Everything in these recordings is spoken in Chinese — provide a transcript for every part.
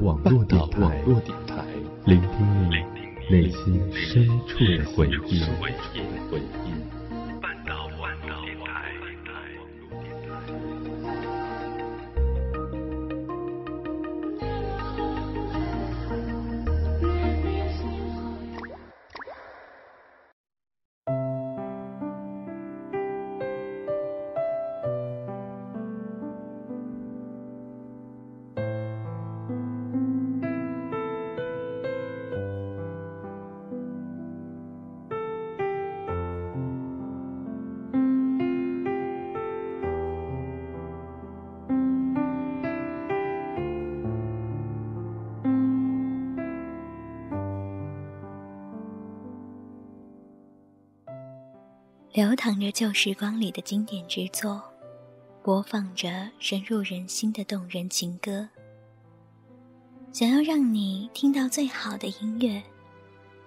网络电台，聆听你内心深处的回忆。流淌着旧时光里的经典之作，播放着深入人心的动人情歌。想要让你听到最好的音乐，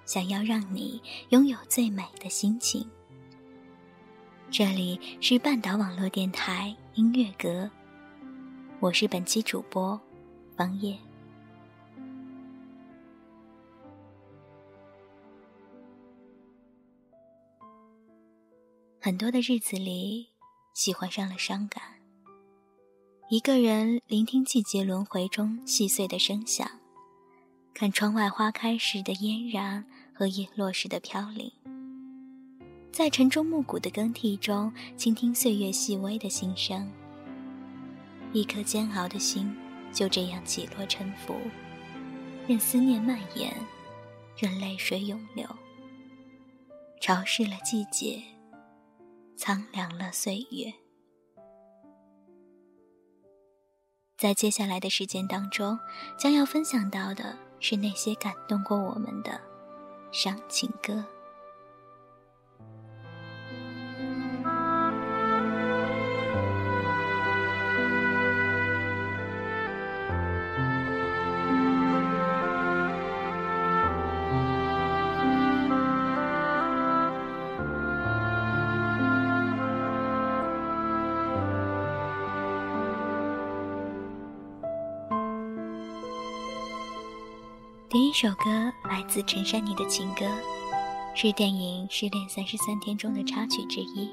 想要让你拥有最美的心情。这里是半岛网络电台音乐阁，我是本期主播方叶。很多的日子里，喜欢上了伤感。一个人聆听季节轮回中细碎的声响，看窗外花开时的嫣然和叶落时的飘零，在晨钟暮鼓的更替中，倾听岁月细微的心声。一颗煎熬的心就这样起落沉浮，任思念蔓延，任泪水涌流，潮湿了季节。苍凉了岁月，在接下来的时间当中，将要分享到的是那些感动过我们的伤情歌。首歌来自陈珊妮的情歌，是电影《失恋三十三天》中的插曲之一。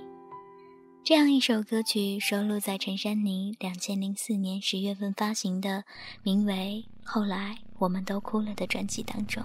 这样一首歌曲收录在陈珊妮两千零四年十月份发行的名为《后来我们都哭了》的专辑当中。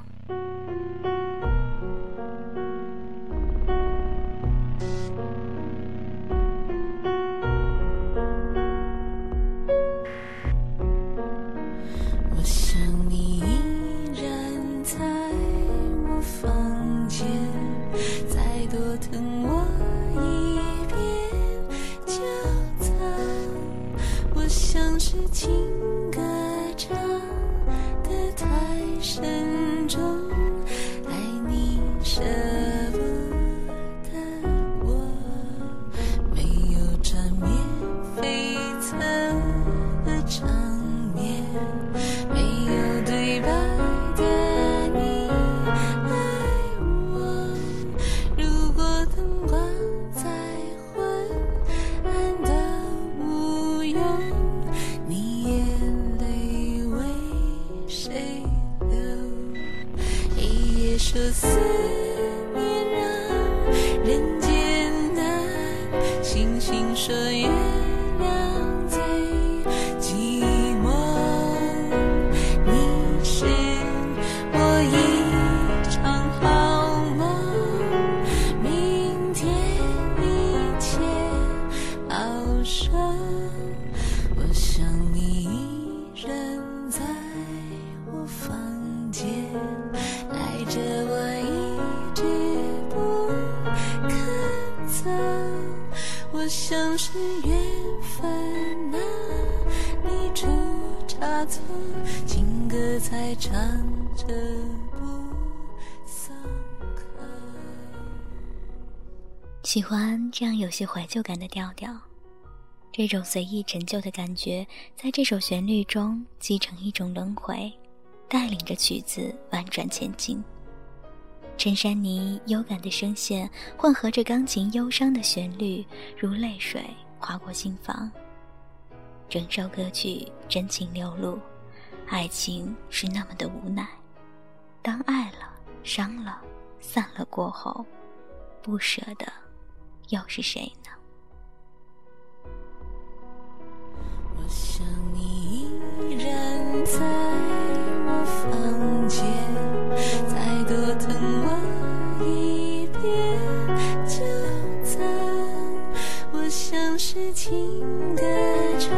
可以喜欢这样有些怀旧感的调调，这种随意陈旧的感觉，在这首旋律中继承一种轮回，带领着曲子婉转前进。陈珊妮优感的声线混合着钢琴忧伤的旋律，如泪水划过心房。整首歌曲真情流露，爱情是那么的无奈。当爱了、伤了、散了过后，不舍得又是谁呢？我想你依然在我房间，再多疼我一遍就赞。我像是情歌唱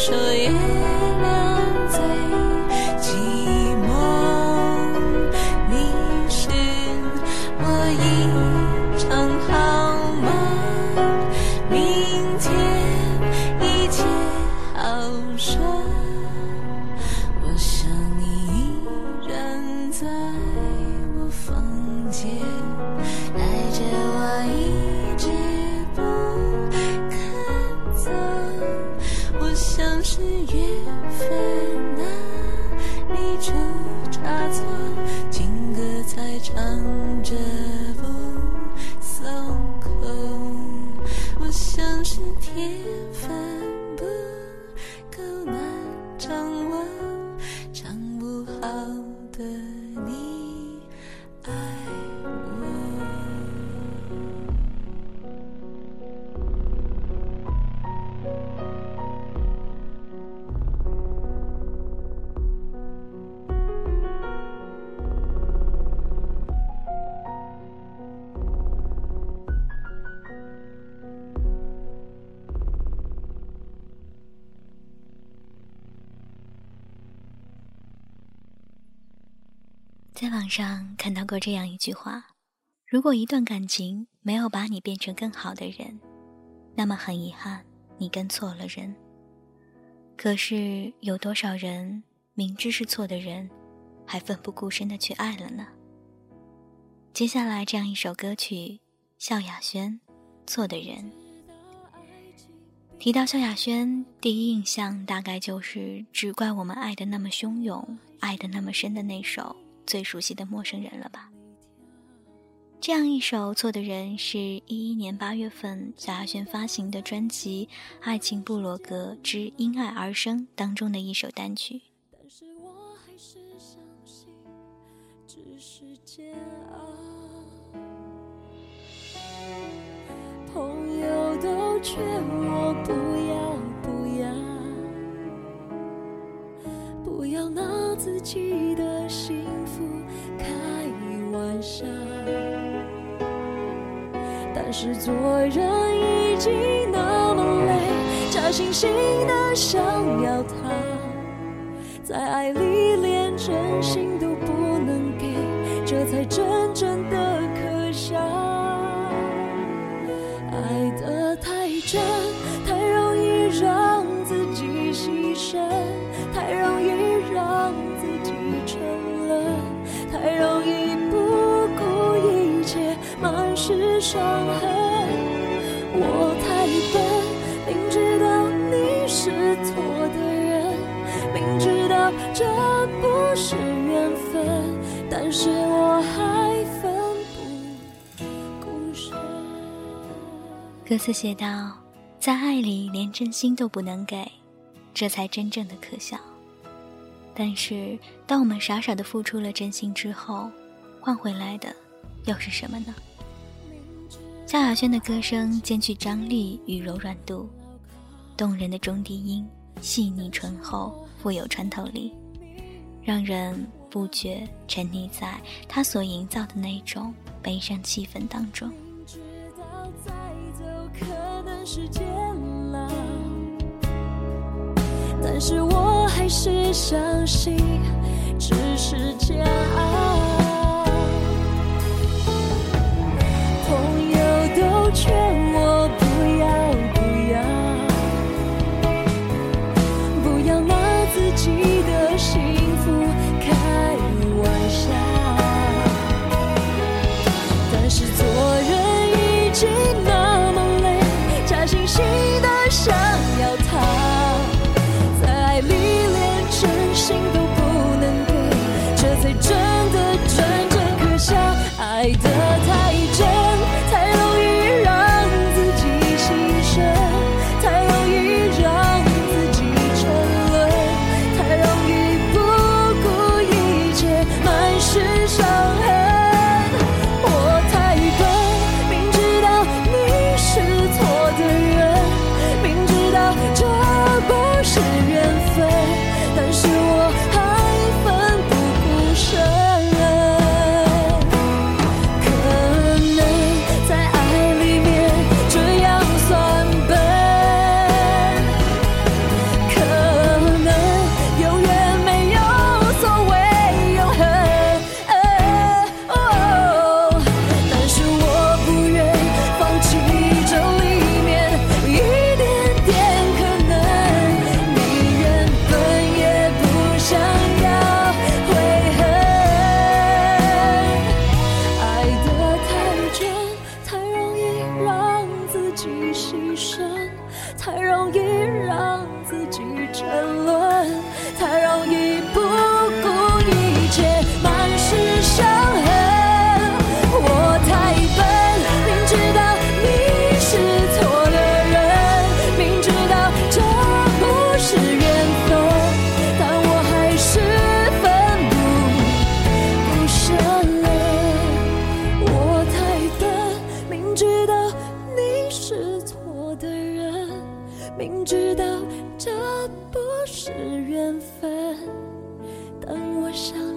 说在网上看到过这样一句话：如果一段感情没有把你变成更好的人，那么很遗憾，你跟错了人。可是有多少人明知是错的人，还奋不顾身的去爱了呢？接下来这样一首歌曲，萧亚轩《错的人》。提到萧亚轩，第一印象大概就是只怪我们爱的那么汹涌，爱的那么深的那首最熟悉的陌生人了吧？这样一首《错的人》是一一年八月份萧亚轩发行的专辑《爱情部落格之因爱而生》当中的一首单曲。但是我还是相信，只是煎熬。朋友都劝我不要不要，不要拿自己的是做人已经那么累，假惺惺的想要他。在爱里连真心都不能给，这才真正的歌词写道：“在爱里连真心都不能给，这才真正的可笑。但是，当我们傻傻的付出了真心之后，换回来的又是什么呢？”萧亚轩的歌声兼具张力与柔软度，动人的中低音细腻醇厚，富有穿透力，让人不觉沉溺在他所营造的那种悲伤气氛当中。时间了，但是我还是相信，只是煎熬。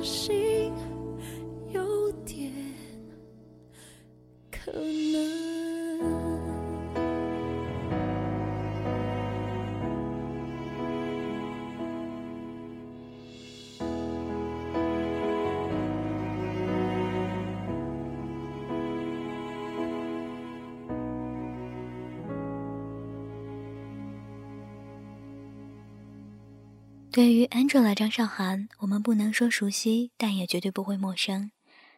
she 对于 Angela 张韶涵，我们不能说熟悉，但也绝对不会陌生。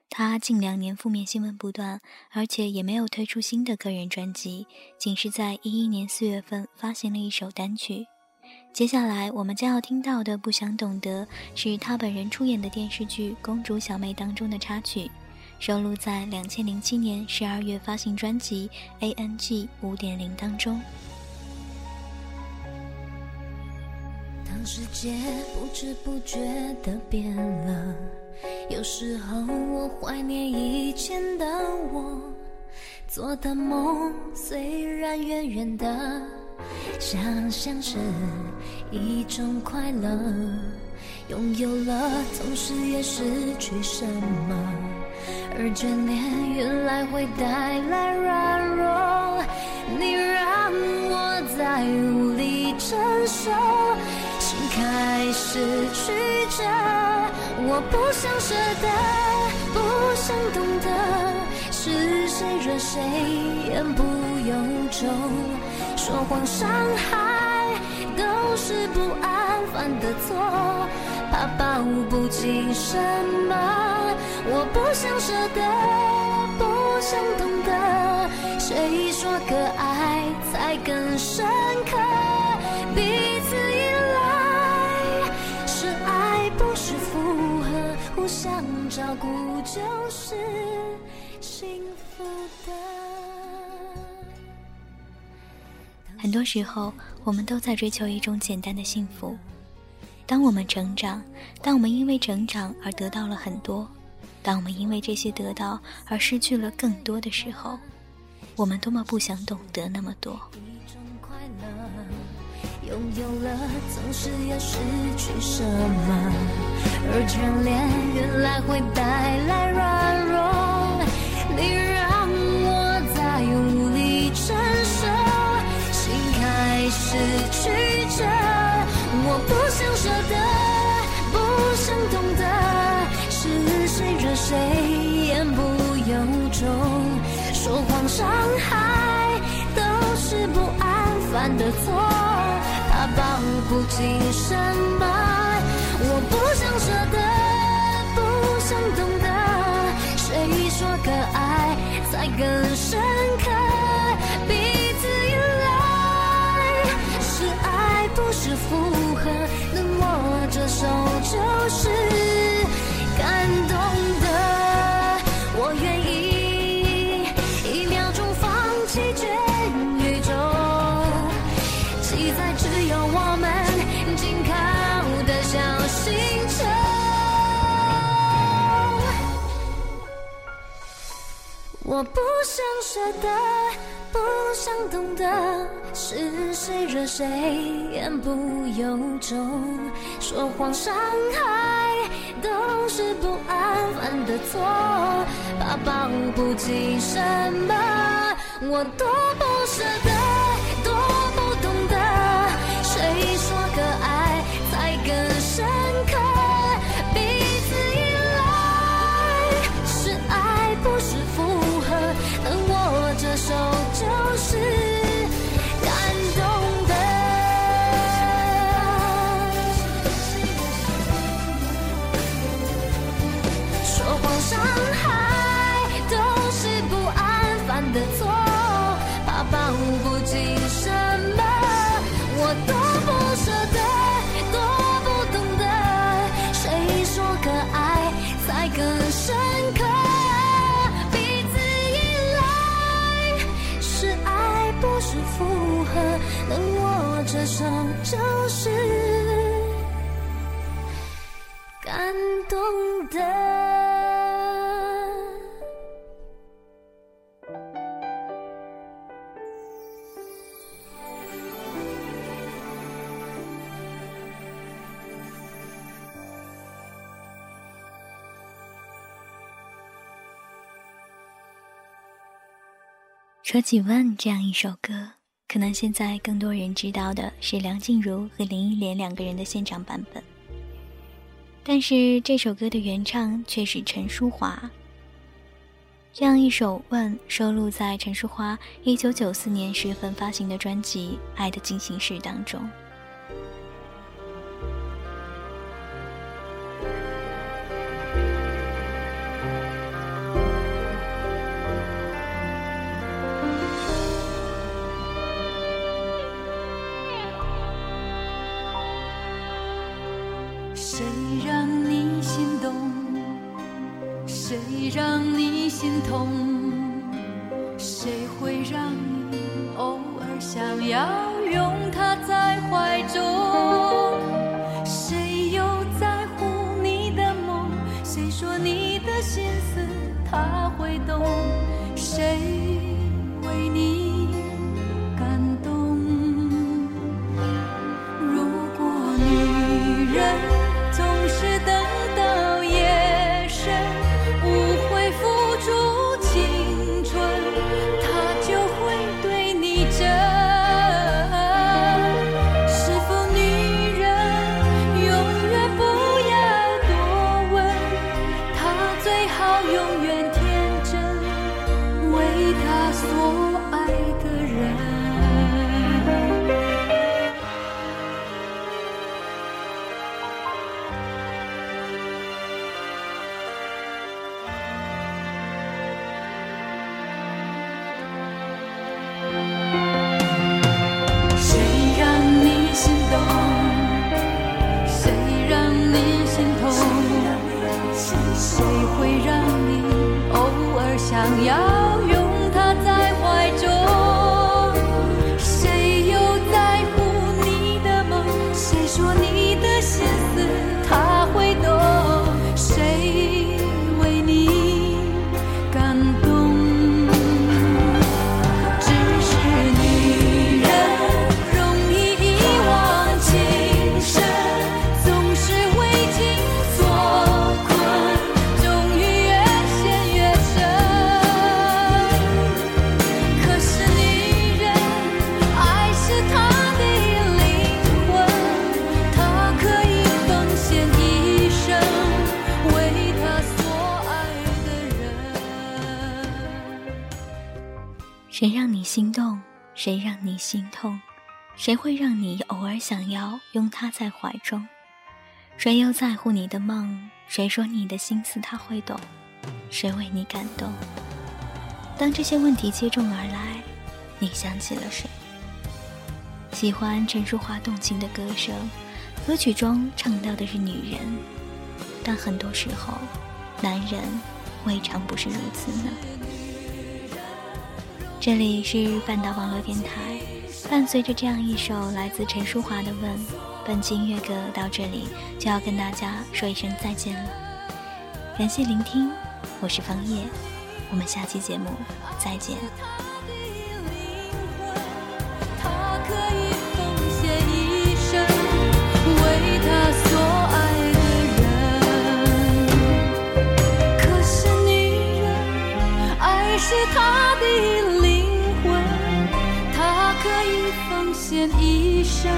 她近两年负面新闻不断，而且也没有推出新的个人专辑，仅是在一一年四月份发行了一首单曲。接下来我们将要听到的《不想懂得》，是她本人出演的电视剧《公主小妹》当中的插曲，收录在两千零七年十二月发行专辑《A N G 五点零》当中。世界不知不觉的变了，有时候我怀念以前的我，做的梦虽然远远的，想象是一种快乐，拥有了同时也失去什么，而眷恋原来会带来软弱，开始曲折，我不想舍得，不想懂得，是谁惹谁言不由衷，说谎伤害都是不安犯的错，怕抱不紧什么，我不想舍得，不想懂得，谁说可爱才更深刻，照顾就是幸福的。很多时候，我们都在追求一种简单的幸福。当我们成长，当我们因为成长而得到了很多，当我们因为这些得到而失去了更多的时候，我们多么不想懂得那么多。拥有了，总是要失去什么？而眷恋原来会带来软弱，你让我再无力承受，心开始曲折。我不想舍得，不想懂得，是谁惹谁言不由衷，说谎伤害都是不安犯的错。不紧什么，我不想舍得，不想懂得，是谁惹谁言不由衷，说谎伤害都是不安犯的错，怕保不齐什么，我多不舍得，感动的。说起《问》这样一首歌，可能现在更多人知道的是梁静茹和林忆莲两个人的现场版本。但是这首歌的原唱却是陈淑桦。这样一首《问》收录在陈淑桦1994年十月份发行的专辑《爱的进行式》当中。谁让你心动？谁让你心痛？谁会让你偶尔想要？谁会让你偶尔想要拥他在怀中？谁又在乎你的梦？谁说你的心思他会懂？谁为你感动？当这些问题接踵而来，你想起了谁？喜欢陈淑桦动情的歌声，歌曲中唱到的是女人，但很多时候，男人未尝不是如此呢。这里是半岛网络电台，伴随着这样一首来自陈淑桦的《问》，本期音乐歌到这里就要跟大家说一声再见了。感谢聆听，我是方叶，我们下期节目再见。可，是女人，爱是他的，奉献一生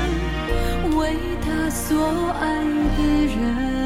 为他所爱的人。